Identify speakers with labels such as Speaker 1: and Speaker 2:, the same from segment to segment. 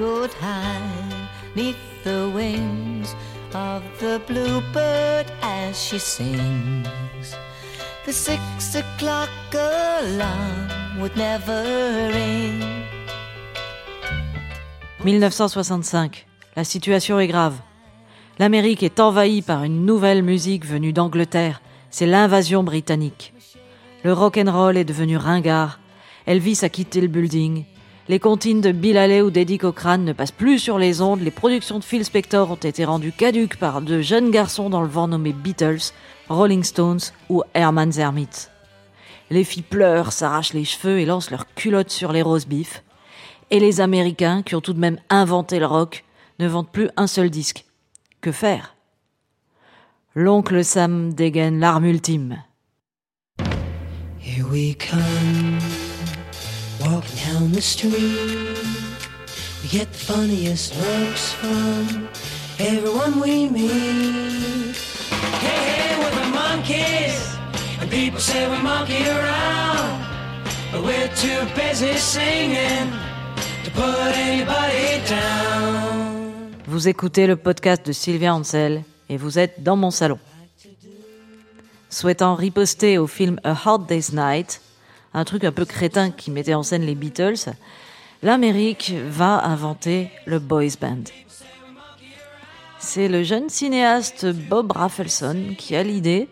Speaker 1: echoed high neath the wings of the bluebird as she sings. The six o'clock alarm would never ring.
Speaker 2: 1965. La situation est grave. L'Amérique est envahie par une nouvelle musique venue d'Angleterre. C'est l'invasion britannique. Le rock and roll est devenu ringard. Elvis a quitté le building. Les comptines de Bill Haley ou d'Eddie Cochrane ne passent plus sur les ondes. Les productions de Phil Spector ont été rendues caduques par de jeunes garçons dans le vent nommés Beatles, Rolling Stones ou Herman's Hermit. Les filles pleurent, s'arrachent les cheveux et lancent leurs culottes sur les rose beef. Et les Américains, qui ont tout de même inventé le rock, ne vendent plus un seul disque. Que faire? L'oncle Sam dégaine l'arme ultime.
Speaker 1: Walking down the street. We get the funniest looks from everyone we meet. Hey, hey, we're the monkeys, and people say we monkey around, but we're too busy singing to put anybody down.
Speaker 2: Vous écoutez le podcast de Sylvia Ansel et vous êtes dans mon salon. Souhaitant riposter au film A Hard Day's Night, un truc un peu crétin qui mettait en scène les Beatles, l'Amérique va inventer le boys band. C'est le jeune cinéaste Bob Rafelson qui a l'idée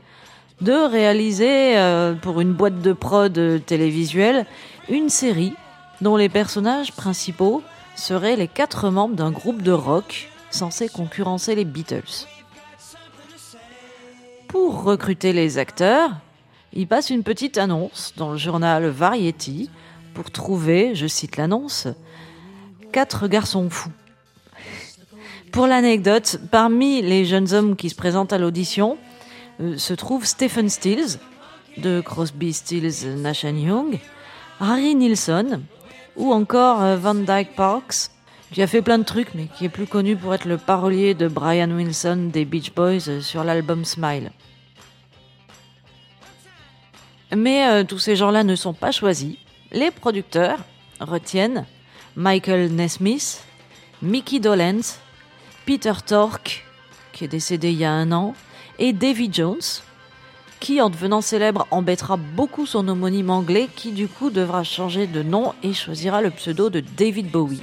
Speaker 2: de réaliser euh, pour une boîte de prod télévisuelle une série dont les personnages principaux seraient les quatre membres d'un groupe de rock censé concurrencer les Beatles. Pour recruter les acteurs, il passe une petite annonce dans le journal Variety pour trouver, je cite l'annonce, quatre garçons fous. Pour l'anecdote, parmi les jeunes hommes qui se présentent à l'audition euh, se trouve Stephen Stills de Crosby, Stills, Nash Young, Harry Nilsson ou encore euh, Van Dyke Parks qui a fait plein de trucs, mais qui est plus connu pour être le parolier de Brian Wilson des Beach Boys sur l'album Smile. Mais euh, tous ces gens-là ne sont pas choisis. Les producteurs retiennent Michael Nesmith, Mickey Dolenz, Peter Tork, qui est décédé il y a un an, et Davy Jones, qui en devenant célèbre embêtera beaucoup son homonyme anglais, qui du coup devra changer de nom et choisira le pseudo de David Bowie.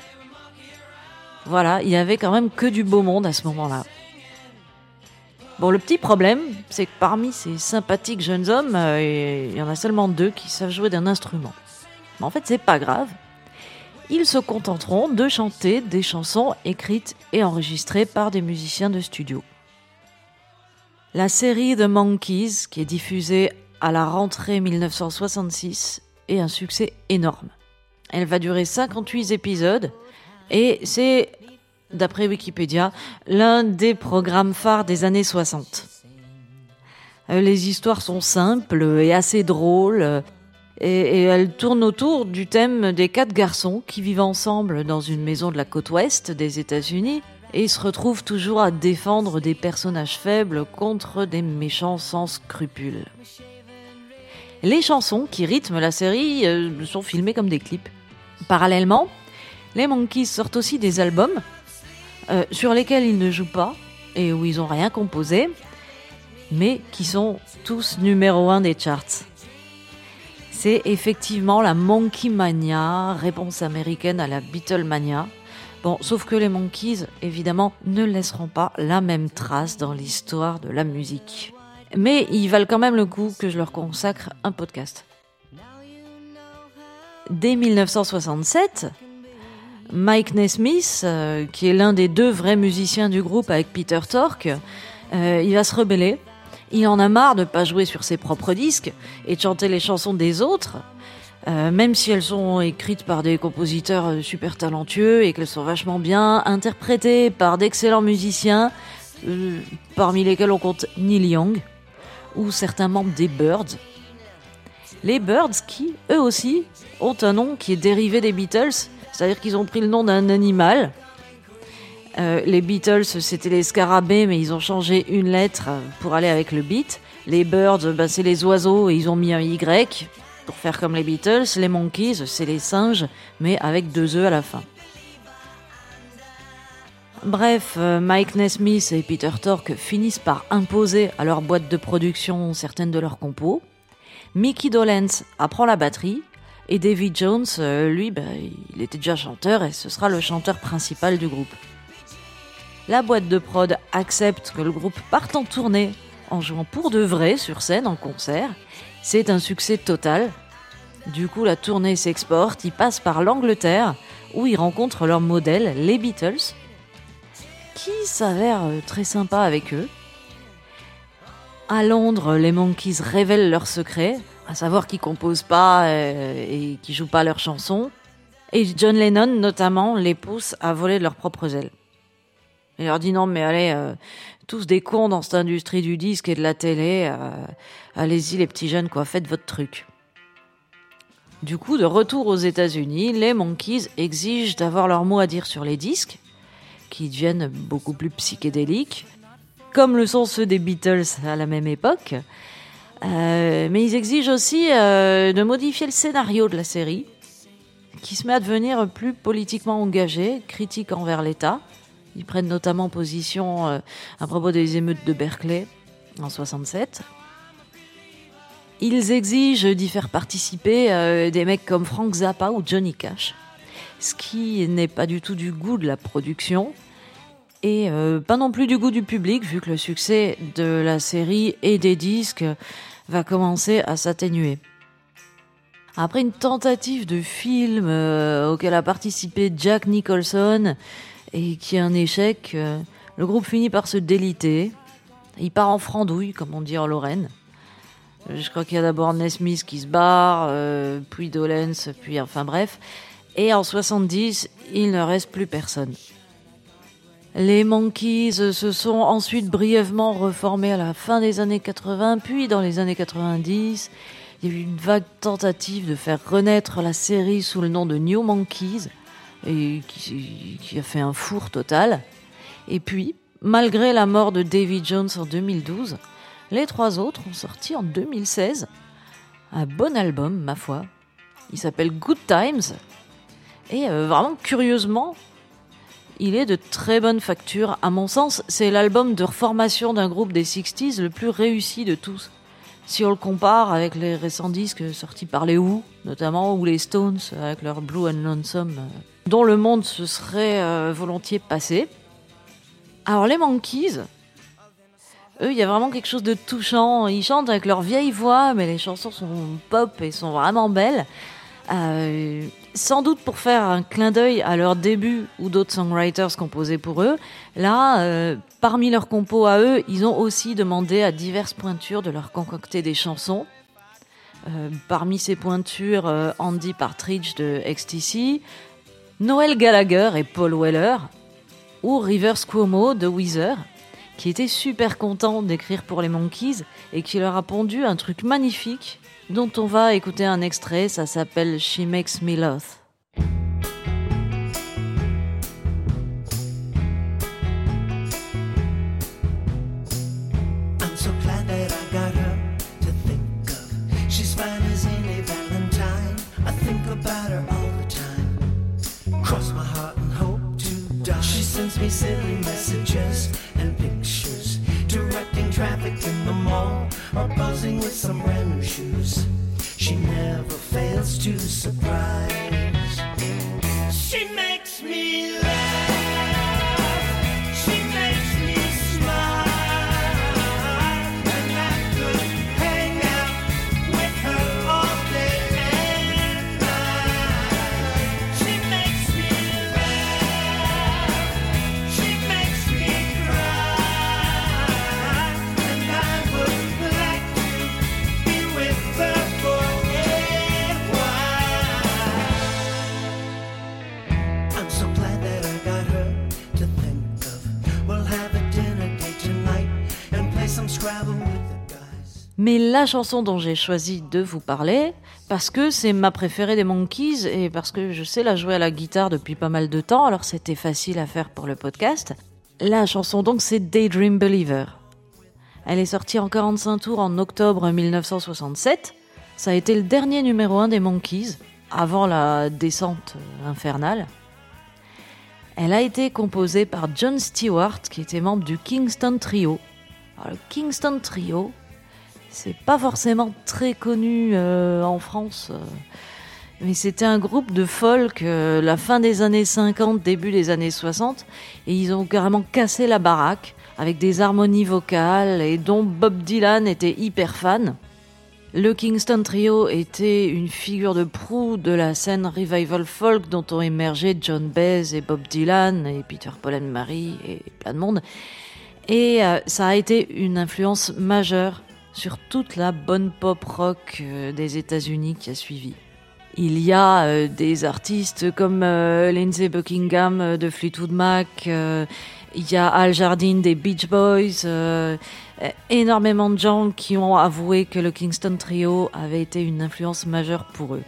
Speaker 2: Voilà, il y avait quand même que du beau monde à ce moment-là. Bon, le petit problème, c'est que parmi ces sympathiques jeunes hommes, euh, il y en a seulement deux qui savent jouer d'un instrument. Mais en fait, c'est pas grave. Ils se contenteront de chanter des chansons écrites et enregistrées par des musiciens de studio. La série The Monkeys, qui est diffusée à la rentrée 1966, est un succès énorme. Elle va durer 58 épisodes et c'est, d'après Wikipédia, l'un des programmes phares des années 60. Euh, les histoires sont simples et assez drôles, et, elles tournent autour du thème des quatre garçons qui vivent ensemble dans une maison de la côte ouest des États-Unis et se retrouvent toujours à défendre des personnages faibles contre des méchants sans scrupules. Les chansons qui rythment la série euh, sont filmées comme des clips. Parallèlement, les Monkeys sortent aussi des albums euh, sur lesquels ils ne jouent pas et où ils n'ont rien composé, mais qui sont tous numéro un des charts. C'est effectivement la Monkey Mania, réponse américaine à la Beatlemania. Bon, sauf que les Monkeys, évidemment, ne laisseront pas la même trace dans l'histoire de la musique. Mais ils valent quand même le coup que je leur consacre un podcast. Dès 1967, Mike Nesmith, euh, qui est l'un des deux vrais musiciens du groupe avec Peter Tork, euh, il va se rebeller. Il en a marre de pas jouer sur ses propres disques et de chanter les chansons des autres, euh, même si elles sont écrites par des compositeurs super talentueux et qu'elles sont vachement bien interprétées par d'excellents musiciens, parmi lesquels on compte Neil Young ou certains membres des Birds. Les Birds qui, eux aussi, ont un nom qui est dérivé des Beatles c'est-à-dire qu'ils ont pris le nom d'un animal. Euh, les Beatles, c'était les scarabées, mais ils ont changé une lettre pour aller avec le beat. Les Birds, bah, c'est les oiseaux et ils ont mis un Y pour faire comme les Beatles. Les Monkeys, c'est les singes, mais avec deux œufs à la fin. Bref, euh, Mike Nesmith et Peter Tork finissent par imposer à leur boîte de production certaines de leurs compos. Mickey Dolenz apprend la batterie et David Jones, euh, lui, bah, il était déjà chanteur et ce sera le chanteur principal du groupe. La boîte de prod accepte que le groupe parte en tournée en jouant pour de vrai sur scène en concert. C'est un succès total. Du coup, la tournée s'exporte, ils passent par l'Angleterre où ils rencontrent leur modèle, les Beatles, qui s'avère euh, très sympa avec eux. À Londres, les Monkeys révèlent leur secret, à savoir qu'ils composent pas euh, et qu'ils jouent pas leurs chansons. Et John Lennon, notamment, les pousse à voler de leurs propres ailes. Il leur dit non, mais allez, euh, tous des cons dans cette industrie du disque et de la télé, allez-y les petits jeunes, quoi, faites votre truc. Du coup, de retour aux États-Unis, les Monkeys exigent d'avoir leur mot à dire sur les disques qui deviennent beaucoup plus psychédéliques, comme le sont ceux des Beatles à la même époque. Euh, mais ils exigent aussi euh, de modifier le scénario de la série, qui se met à devenir plus politiquement engagé, critique envers l'État. Ils prennent notamment position euh, à propos des émeutes de Berkeley en 67. Ils exigent d'y faire participer des mecs comme Frank Zappa ou Johnny Cash, ce qui n'est pas du tout du goût de la production, et euh, pas non plus du goût du public, vu que le succès de la série et des disques va commencer à s'atténuer. Après une tentative de film euh, auquel a participé Jack Nicholson et qui est un échec, euh, le groupe finit par se déliter. Il part en frandouille, comme on dit en Lorraine. Je crois qu'il y a d'abord Nesmith qui se barre, puis Dolens, puis enfin bref. Et en 70, il ne reste plus personne. Les Monkeys se sont ensuite brièvement reformés à la fin des années 80, puis dans les années 90. Il y a eu une vague tentative de faire renaître la série sous le nom de New Monkeys, qui, a fait un four total. Et puis, malgré la mort de David Jones en 2012, les trois autres ont sorti en 2016 un bon album, ma foi. Il s'appelle Good Times. Et euh, vraiment, curieusement, il est de très bonne facture. À mon sens, c'est l'album de reformation d'un groupe des 60s le plus réussi de tous. Si on le compare avec les récents disques sortis par les Who, notamment, ou les Stones avec leur Blue and Lonesome, euh, dont le monde se serait euh, volontiers passé. Alors les Monkeys, eux, il y a vraiment quelque chose de touchant. Ils chantent avec leur vieille voix, mais les chansons sont pop et sont vraiment belles. Euh, sans doute pour faire un clin d'œil à leur début ou d'autres songwriters composaient pour eux. Là, euh, parmi leurs compos à eux, ils ont aussi demandé à diverses pointures de leur concocter des chansons. Euh, parmi ces pointures, Andy Partridge de XTC, Noel Gallagher et Paul Weller, ou Rivers Cuomo de Weezer, qui était super content d'écrire pour les Monkeys et qui leur a pondu un truc magnifique dont on va écouter un extrait, ça s'appelle She Makes Me Love.
Speaker 1: To surprise.
Speaker 2: Mais la chanson dont j'ai choisi de vous parler, parce que c'est ma préférée des Monkeys et parce que je sais la jouer à la guitare depuis pas mal de temps, alors c'était facile à faire pour le podcast. La chanson donc c'est Daydream Believer. Elle est sortie en 45 tours en octobre 1967. Ça a été le dernier numéro 1 des Monkeys, avant la descente infernale. Elle a été composée par John Stewart, qui était membre du Kingston Trio. Alors, le Kingston Trio, c'est pas forcément très connu euh, en France, euh, mais c'était un groupe de folk euh, la fin des années 50, début des années 60, et ils ont carrément cassé la baraque avec des harmonies vocales et dont Bob Dylan était hyper fan. Le Kingston Trio était une figure de proue de la scène revival folk dont ont émergé John Baez et Bob Dylan et Peter Paul and Mary et plein de monde. Et ça a été une influence majeure sur toute la bonne pop rock euh, des États-Unis qui a suivi. Il y a euh, des artistes comme Lindsey Buckingham de Fleetwood Mac, il y a Al Jardine des Beach Boys, euh, énormément de gens qui ont avoué que le Kingston Trio avait été une influence majeure pour eux.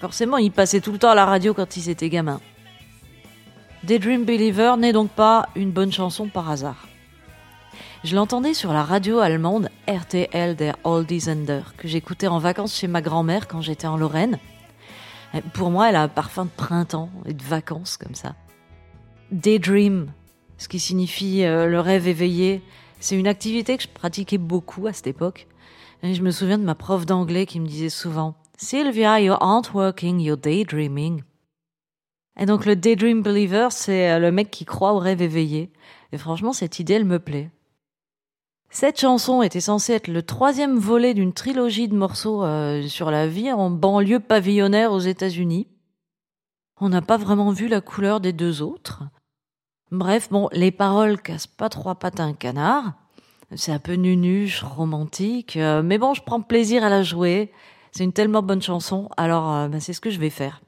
Speaker 2: Forcément, ils passaient tout le temps à la radio quand ils étaient gamins. Daydream Believer n'est donc pas une bonne chanson par hasard. Je l'entendais sur la radio allemande RTL der Oldisender, que j'écoutais en vacances chez ma grand-mère quand j'étais en Lorraine. Pour moi, elle a un parfum de printemps et de vacances comme ça. Daydream, ce qui signifie euh, le rêve éveillé. C'est une activité que je pratiquais beaucoup à cette époque. Et je me souviens de ma prof d'anglais qui me disait souvent Sylvia, you aren't working, you're daydreaming. Et donc le daydream believer, c'est euh, le mec qui croit au rêve éveillé. Et franchement, cette idée, elle me plaît. Cette chanson était censée être le troisième volet d'une trilogie de morceaux euh, sur la vie en banlieue pavillonnaire aux États-Unis. On n'a pas vraiment vu la couleur des deux autres. Bref, bon, les paroles cassent pas trois pattes à un canard. C'est un peu nunuche, romantique, euh, mais bon, je prends plaisir à la jouer. C'est une tellement bonne chanson, alors euh, bah, c'est ce que je vais faire.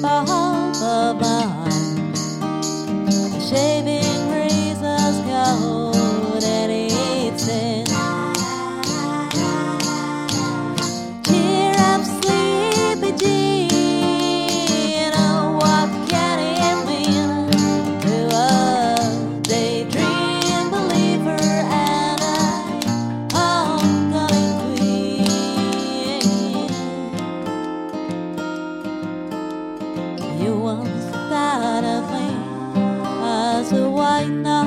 Speaker 1: the You once thought of me as a white knight.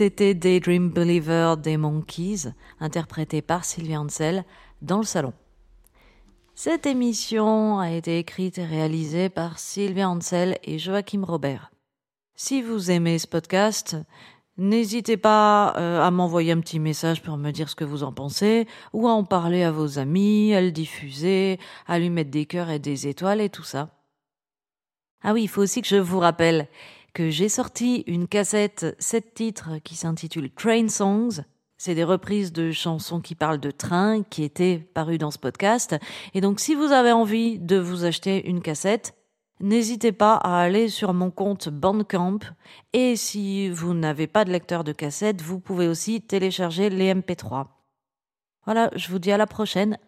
Speaker 2: C'était Daydream Believer des Monkeys, interprété par Sylvia Ansel dans le salon. Cette émission a été écrite et réalisée par Sylvia Ansel et Joachim Robert. Si vous aimez ce podcast, n'hésitez pas euh, à m'envoyer un petit message pour me dire ce que vous en pensez, ou à en parler à vos amis, à le diffuser, à lui mettre des cœurs et des étoiles et tout ça. Ah oui, il faut aussi que je vous rappelle que j'ai sorti une cassette, sept titres qui s'intitule Train Songs. C'est des reprises de chansons qui parlent de train qui étaient parues dans ce podcast. Et donc, si vous avez envie de vous acheter une cassette, n'hésitez pas à aller sur mon compte Bandcamp. Et si vous n'avez pas de lecteur de cassette, vous pouvez aussi télécharger les MP3. Voilà, je vous dis à la prochaine.